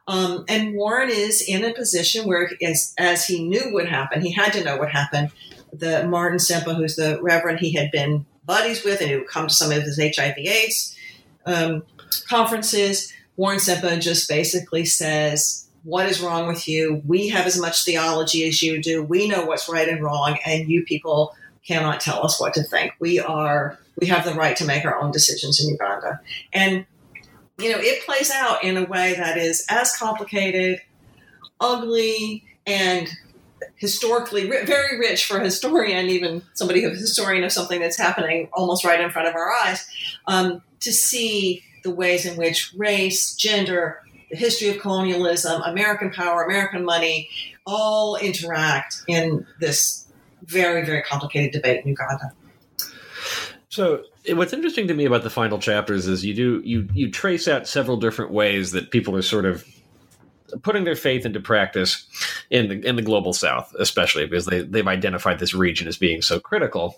Um, and Warren is in a position where, as, as he knew would happen, he had to know what happened. The Martin Ssempa, who's the reverend he had been buddies with and who would come to some of his HIV/AIDS um, conferences, Warren Ssempa just basically says, what is wrong with you? We have as much theology as you do. We know what's right and wrong, and you people cannot tell us what to think. We are we have the right to make our own decisions in Uganda. And you know, it plays out in a way that is as complicated, ugly, and historically very rich for a historian, even somebody who's a historian of something that's happening almost right in front of our eyes, um, to see the ways in which race, gender, the history of colonialism, American power, American money, all interact in this very, very complicated debate in Uganda. So what's interesting to me about the final chapters is you do you you trace out several different ways that people are sort of putting their faith into practice in the in the global south, especially because they they've identified this region as being so critical.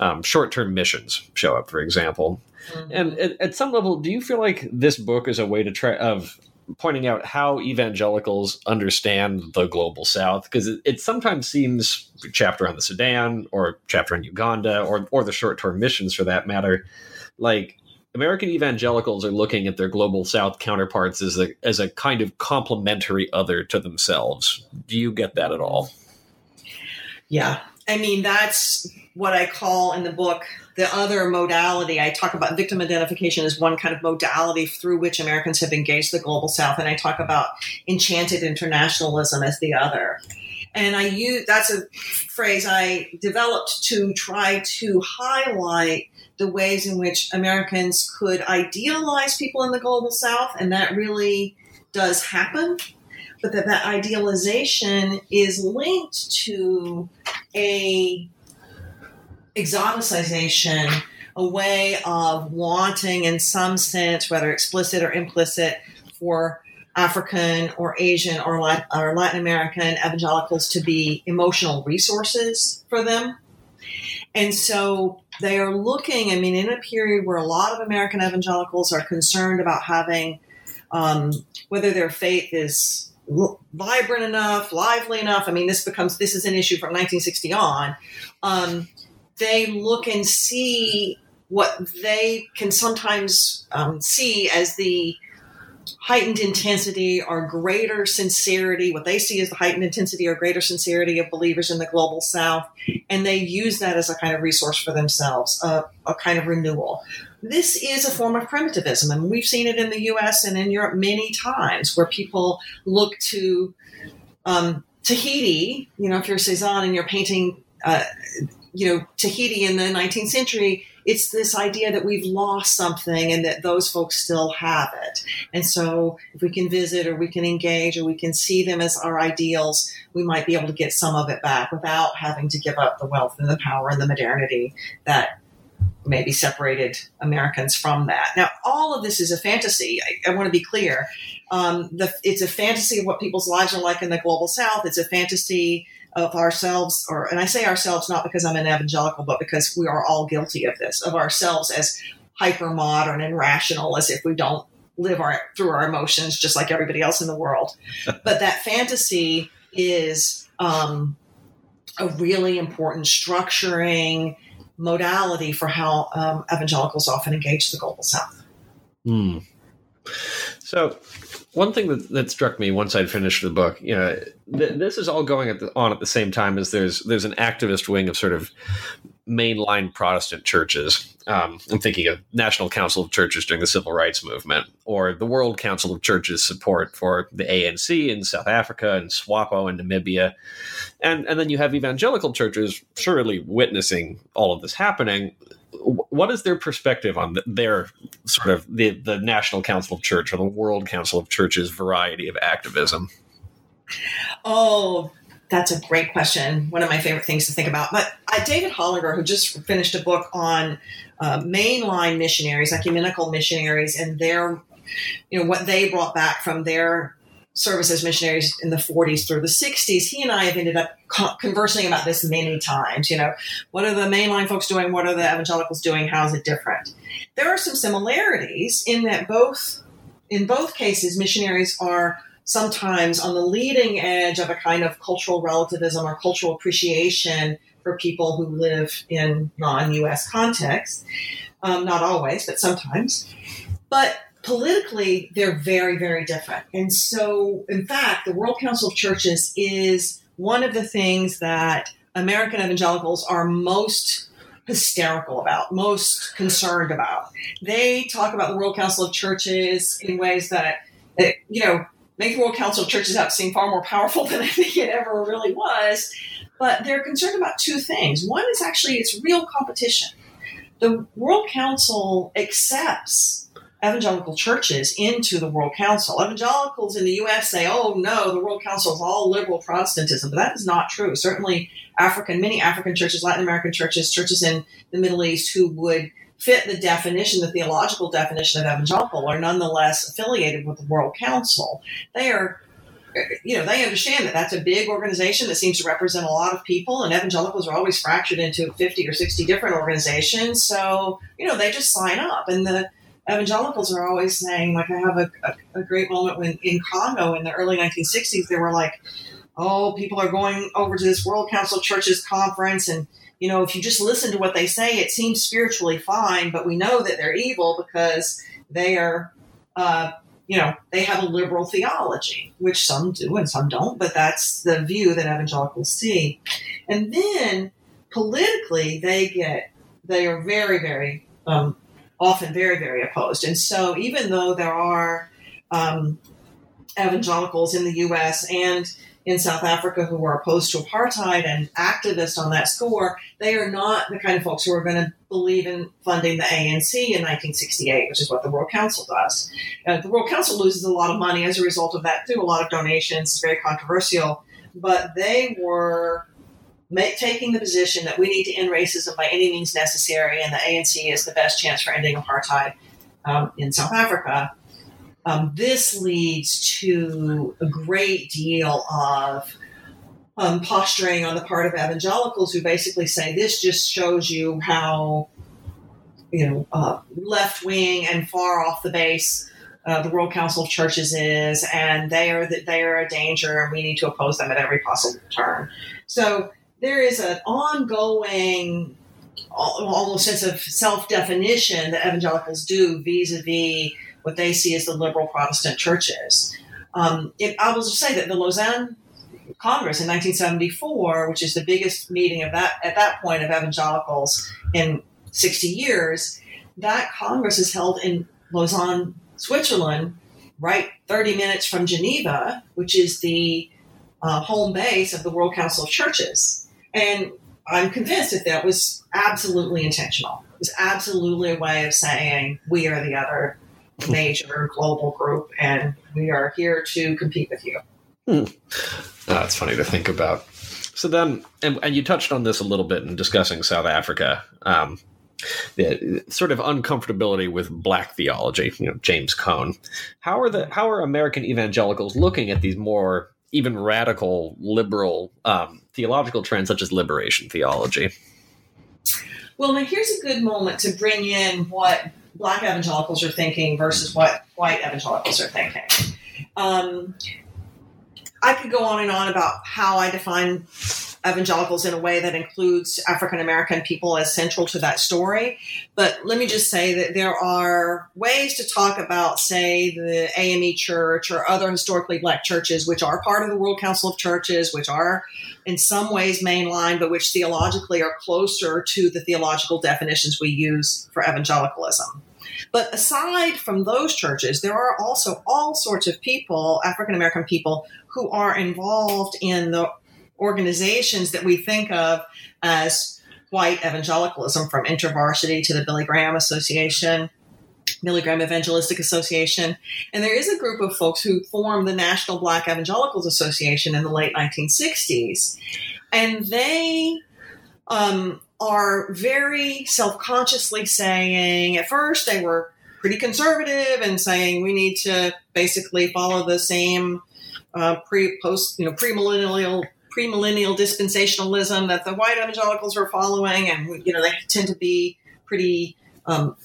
Um, Short term missions show up, for example, mm-hmm. and at, at, some level, do you feel like this book is a way to try of pointing out how evangelicals understand the global south because it, it, sometimes seems chapter on the Sudan or chapter on Uganda or or the short term missions for that matter, like American evangelicals are looking at their global south counterparts as a as a kind of complementary other to themselves. Do you get that at all? Yeah. I mean that's what I call in the book the other modality, I talk about victim identification as one kind of modality through which Americans have engaged the global South, and I talk about enchanted internationalism as the other. And I use that's a phrase I developed to try to highlight the ways in which Americans could idealize people in the global South, and that really does happen. But that that idealization is linked to a exoticization, a way of wanting, in some sense, whether explicit or implicit, for African or Asian or Latin, American evangelicals to be emotional resources for them. And so they are looking, I mean, in a period where a lot of American evangelicals are concerned about having um, whether their faith is vibrant enough, lively enough. I mean, this becomes this is an issue from 1960 on. Um, they look and see what they can sometimes um, see as the heightened intensity or greater sincerity, what they see as the heightened intensity or greater sincerity of believers in the global south, and they use that as a kind of resource for themselves, a, a kind of renewal. This is a form of primitivism, and we've seen it in the US and in Europe many times where people look to um, Tahiti, you know, if you're Cezanne and you're painting uh, you know, Tahiti in the 19th century, it's this idea that we've lost something and that those folks still have it. And so if we can visit or we can engage or we can see them as our ideals, we might be able to get some of it back without having to give up the wealth and the power and the modernity that maybe separated Americans from that. Now, all of this is a fantasy. I, I want to be clear. Um, the, it's a fantasy of what people's lives are like in the global South. It's a fantasy of ourselves, or and I say ourselves not because I'm an evangelical, but because we are all guilty of this, of ourselves as hyper modern and rational, as if we don't live our through our emotions just like everybody else in the world. but that fantasy is um, a really important structuring modality for how um, evangelicals often engage the global south. Hmm. So, one thing that, that struck me once I'd finished the book, you know, th- this is all going at the, on at the same time as there's there's an activist wing of sort of mainline Protestant churches. Um, I'm thinking of National Council of Churches during the Civil Rights Movement, or the World Council of Churches support for the ANC in South Africa and SWAPO in Namibia, and and then you have evangelical churches surely witnessing all of this happening. What is their perspective on their sort of the the National Council of Church or the World Council of Churches variety of activism? Oh, that's a great question. One of my favorite things to think about. But uh, David Hollinger, who just finished a book on uh, mainline missionaries, ecumenical missionaries, and their, you know, what they brought back from their service as missionaries in the 40s through the 60s. He and I have ended up conversing about this many times. You know, what are the mainline folks doing? What are the evangelicals doing? How is it different? There are some similarities in that both, in both cases, missionaries are sometimes on the leading edge of a kind of cultural relativism or cultural appreciation for people who live in non US contexts. Um, not always, but sometimes. But politically, they're very, very different. And so, in fact, the World Council of Churches is one of the things that American evangelicals are most hysterical about, most concerned about. They talk about the World Council of Churches in ways that, you know, make the World Council of Churches out seem far more powerful than I think it ever really was. But they're concerned about two things. One is actually it's real competition. The World Council accepts evangelical churches into the World Council. Evangelicals in the U.S. say, "Oh no, the World Council is all liberal Protestantism," but that is not true. Certainly, African, many African churches, Latin American churches, churches in the Middle East who would fit the definition, the theological definition of evangelical, are nonetheless affiliated with the World Council. They are, you know, they understand that that's a big organization that seems to represent a lot of people, and evangelicals are always fractured into 50 or 60 different organizations. So, you know, they just sign up. And the evangelicals are always saying, like, I have a, a, a great moment when in Congo in the early 1960s, they were like, oh, people are going over to this World Council Churches conference and you know, if you just listen to what they say, it seems spiritually fine, but we know that they're evil because they are, uh, you know, they have a liberal theology, which some do and some don't, but that's the view that evangelicals see. And then politically, they get, they are very, very, um, often very, very opposed. And so even though there are um, evangelicals in the U.S. and in South Africa who are opposed to apartheid and activists on that score, they are not the kind of folks who are going to believe in funding the ANC in 1968, which is what the World Council does. Uh, the World Council loses a lot of money as a result of that, too, a lot of donations. It's very controversial. But they were taking the position that we need to end racism by any means necessary, and the ANC is the best chance for ending apartheid um, in South Africa um, this leads to a great deal of um, posturing on the part of evangelicals who basically say this just shows you how you know uh, left wing and far off the base uh, the World Council of Churches is, and they are they are a danger, and we need to oppose them at every possible turn. So there is an ongoing almost sense of self definition that evangelicals do vis a vis what they see as the liberal Protestant churches. Um, it, I will just say that the Lausanne Congress in 1974, which is the biggest meeting of that at that point of evangelicals in 60 years, that Congress is held in Lausanne, Switzerland, right 30 minutes from Geneva, which is the uh, home base of the World Council of Churches. And I'm convinced that that was absolutely intentional. It was absolutely a way of saying we are the other major global group, and we are here to compete with you. Hmm. That's funny to think about. So then, and, and, you touched on this a little bit in discussing South Africa. Um, the sort of uncomfortability with black theology, you know, James Cone. How are the how are American evangelicals looking at these more even radical liberal um, theological trends such as liberation theology? Well, now here's a good moment to bring in what black evangelicals are thinking versus what white evangelicals are thinking. Um, I could go on and on about how I define evangelicals in a way that includes African American people as central to that story. But let me just say that there are ways to talk about, say, the AME Church or other historically black churches, which are part of the World Council of Churches, which are in some ways mainline, but which theologically are closer to the theological definitions we use for evangelicalism. But aside from those churches, there are also all sorts of people, African American people, who are involved in the organizations that we think of as white evangelicalism, from InterVarsity to the Billy Graham Association, Billy Graham Evangelistic Association. And there is a group of folks who formed the National Black Evangelicals Association in the late 1960s. And they um, are very self consciously saying, at first, they were pretty conservative and saying we need to basically follow the same uh, pre post, you know, premillennial premillennial dispensationalism that the white evangelicals were following, and you know they tend to be pretty um,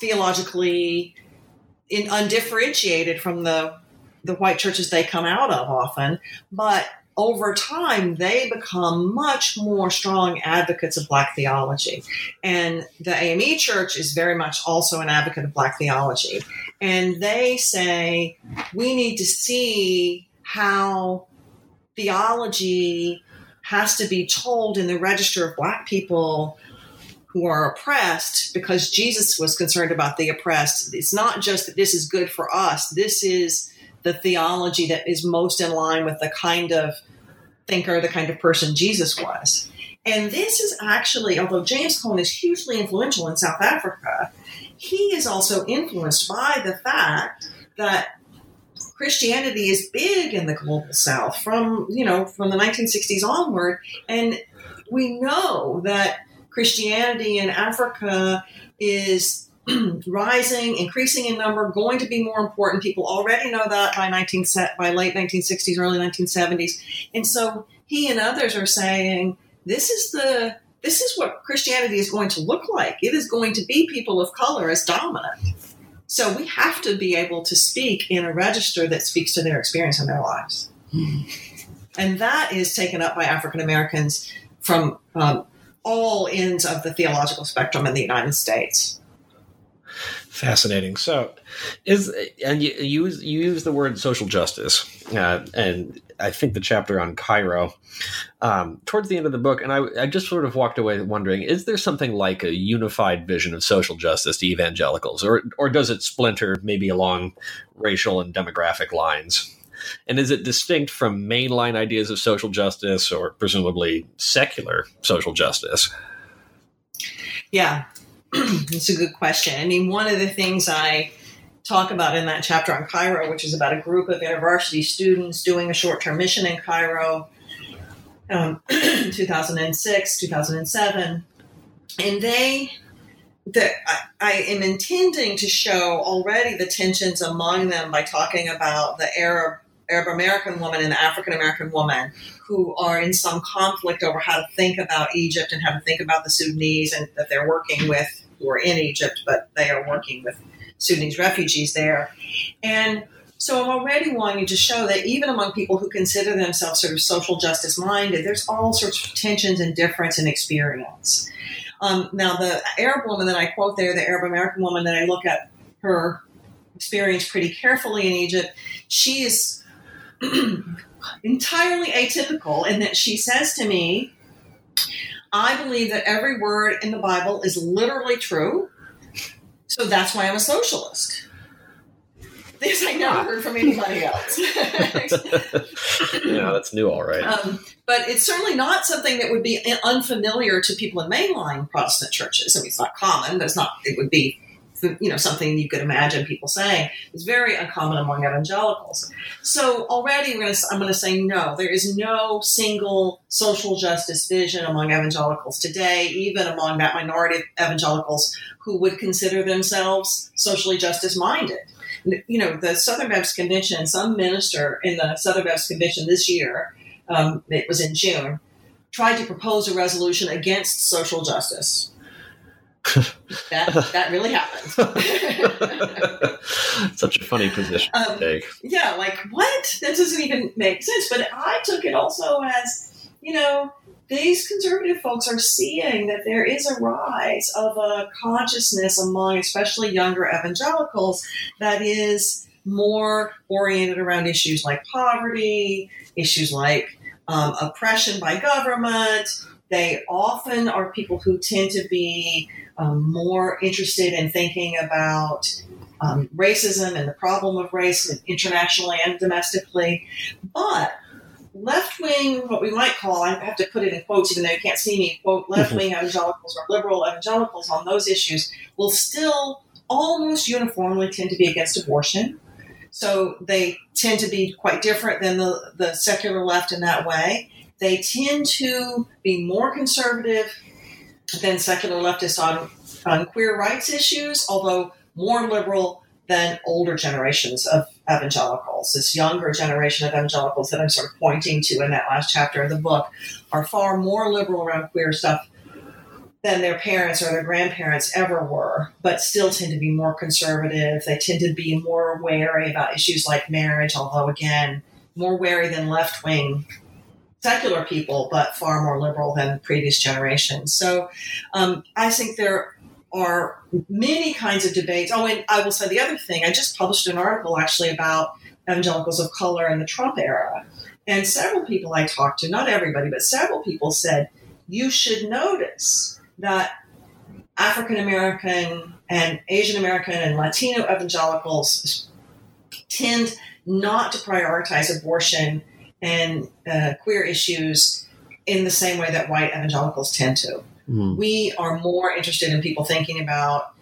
theologically in, undifferentiated from the the white churches they come out of often, but over time, they become much more strong advocates of Black theology. And the AME Church is very much also an advocate of Black theology. And they say we need to see how theology has to be told in the register of Black people who are oppressed because Jesus was concerned about the oppressed. It's not just that this is good for us, this is the theology that is most in line with the kind of thinker, the kind of person Jesus was. And this is actually, although James Cone is hugely influential in South Africa, he is also influenced by the fact that Christianity is big in the global South from, you know, from the 1960s onward. And we know that Christianity in Africa is rising, increasing in number, going to be more important. People already know that by 19 by late 1960s, early 1970s, and so he and others are saying this is the this is what Christianity is going to look like. It is going to be people of color as dominant. So we have to be able to speak in a register that speaks to their experience in their lives, and that is taken up by African Americans from um, all ends of the theological spectrum in the United States. Fascinating. So, is and you, you use you use the word social justice, uh, and I think the chapter on Cairo um, towards the end of the book, and I, I just sort of walked away wondering: is there something like a unified vision of social justice to evangelicals, or or does it splinter maybe along racial and demographic lines? And is it distinct from mainline ideas of social justice, or presumably secular social justice? Yeah, it's a good question. I mean, one of the things I talk about in that chapter on Cairo, which is about a group of university students doing a short term mission in Cairo, um, 2006, 2007. And they, the, I, I am intending to show already the tensions among them by talking about the Arab Arab American woman and the African American woman who are in some conflict over how to think about Egypt and how to think about the Sudanese and that they're working with who are in Egypt, but they are working with Sudanese refugees there. And so I'm already wanting to show that even among people who consider themselves sort of social justice minded, there's all sorts of tensions and difference in experience. Um, now, the Arab woman that I quote there, the Arab American woman that I look at her experience pretty carefully in Egypt, she is entirely atypical in that she says to me, I believe that every word in the Bible is literally true. So that's why I'm a socialist. This I never heard from anybody else. yeah, that's new, all right. Um, but it's certainly not something that would be unfamiliar to people in mainline Protestant churches. I mean, it's not common, but it's not. It would be you know something you could imagine people saying is very uncommon among evangelicals. So already gonna, I'm going to say no. There is no single social justice vision among evangelicals today, even among that minority of evangelicals who would consider themselves socially justice minded. You know, the Southern Baptist Convention, some minister in the Southern Baptist Convention this year, um, it was in June, tried to propose a resolution against social justice that that really happened. Such a funny position um, to take. Yeah, like what? That doesn't even make sense. But I took it also as you know, these conservative folks are seeing that there is a rise of a consciousness among especially younger evangelicals that is more oriented around issues like poverty, issues like um, oppression by government. They often are people who tend to be um, more interested in thinking about um, racism and the problem of race internationally and domestically. But left wing, what we might call, I have to put it in quotes even though you can't see me, quote, left wing evangelicals or liberal evangelicals on those issues will still almost uniformly tend to be against abortion. So they tend to be quite different than the, the secular left in that way. They tend to be more conservative than secular leftists on, on queer rights issues, although more liberal than older generations of evangelicals. This younger generation of evangelicals that I'm sort of pointing to in that last chapter of the book are far more liberal around queer stuff than their parents or their grandparents ever were, but still tend to be more conservative. They tend to be more wary about issues like marriage, although, again, more wary than left wing secular people, but far more liberal than previous generations. So um, I think there are many kinds of debates. Oh, and I will say the other thing I just published an article actually about evangelicals of color in the Trump era. And several people I talked to, not everybody, but several people said, you should notice that African American and Asian American and Latino evangelicals tend not to prioritize abortion and uh, queer issues in the same way that white evangelicals tend to. Mm. We are more interested in people thinking about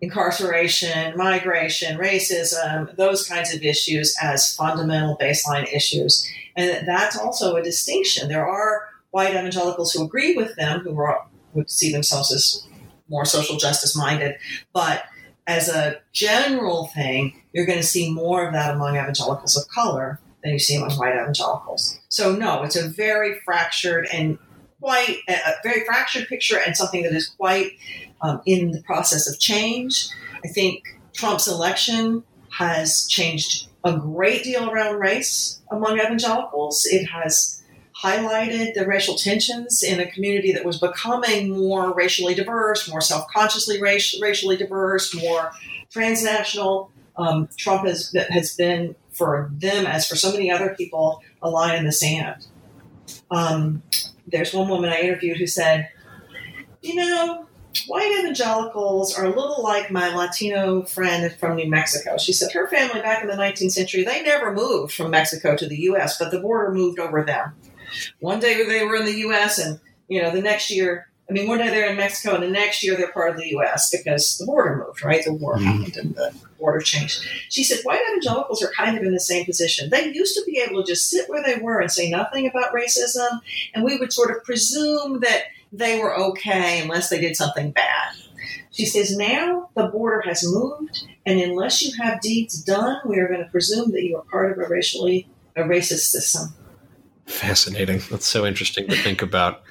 incarceration, migration, racism, those kinds of issues as fundamental baseline issues. And that's also a distinction. There are white evangelicals who agree with them, who are would see themselves as more social justice minded. But as a general thing, you're going to see more of that among evangelicals of color than you see among white evangelicals. So, no, it's a very fractured and quite a very fractured picture and something that is quite um, in the process of change. I think Trump's election has changed a great deal around race among evangelicals. It has highlighted the racial tensions in a community that was becoming more racially diverse, more self consciously racially diverse, more transnational. Um, Trump has, has been, for them, as for so many other people, a line in the sand. Um, there's one woman I interviewed who said, You know, white evangelicals are a little like my Latino friend from New Mexico. She said her family back in the 19th century, they never moved from Mexico to the U.S., but the border moved over them. One day they were in the U.S. and you know the next year. I mean, one day they're in Mexico, and the next year they're part of the U.S. because the border moved, right? The war mm-hmm. happened, and the border changed. She said, white evangelicals are kind of in the same position. They used to be able to just sit where they were and say nothing about racism, and we would sort of presume that they were okay unless they did something bad. She says, now the border has moved, and unless you have deeds done, we are going to presume that you are part of a racially a racist system. Fascinating. That's so interesting to think about.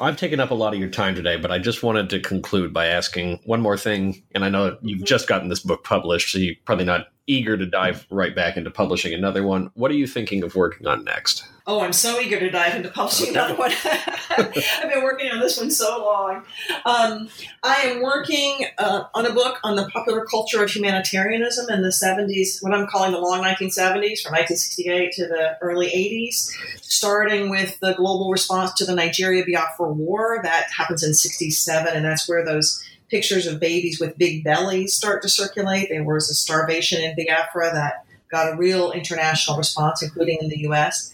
I've taken up a lot of your time today, but I just wanted to conclude by asking one more thing. And I know you've mm-hmm. just gotten this book published, so you're probably not eager to dive right back into publishing another one. What are you thinking of working on next? Oh, I'm so eager to dive into publishing another one. I've been working on this one so long. Um, I am working uh, on a book on the popular culture of humanitarianism in the 70s, what I'm calling the long 1970s, from 1968 to the early 80s, starting with the global response to the Nigeria Biafra War. That happens in 67, and that's where those pictures of babies with big bellies start to circulate. There was a starvation in Biafra that got a real international response, including in the U.S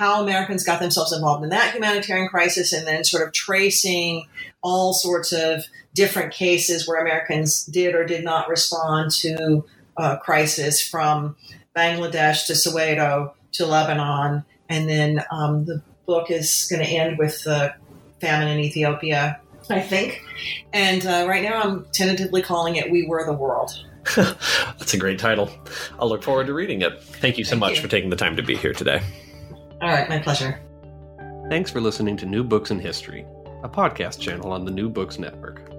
how Americans got themselves involved in that humanitarian crisis, and then sort of tracing all sorts of different cases where Americans did or did not respond to a crisis from Bangladesh to Soweto to Lebanon. And then um, the book is going to end with the famine in Ethiopia, I think. And uh, right now I'm tentatively calling it We Were the World. That's a great title. I'll look forward to reading it. Thank you so Thank much you. for taking the time to be here today. All right, my pleasure. Thanks for listening to New Books in History, a podcast channel on the New Books Network.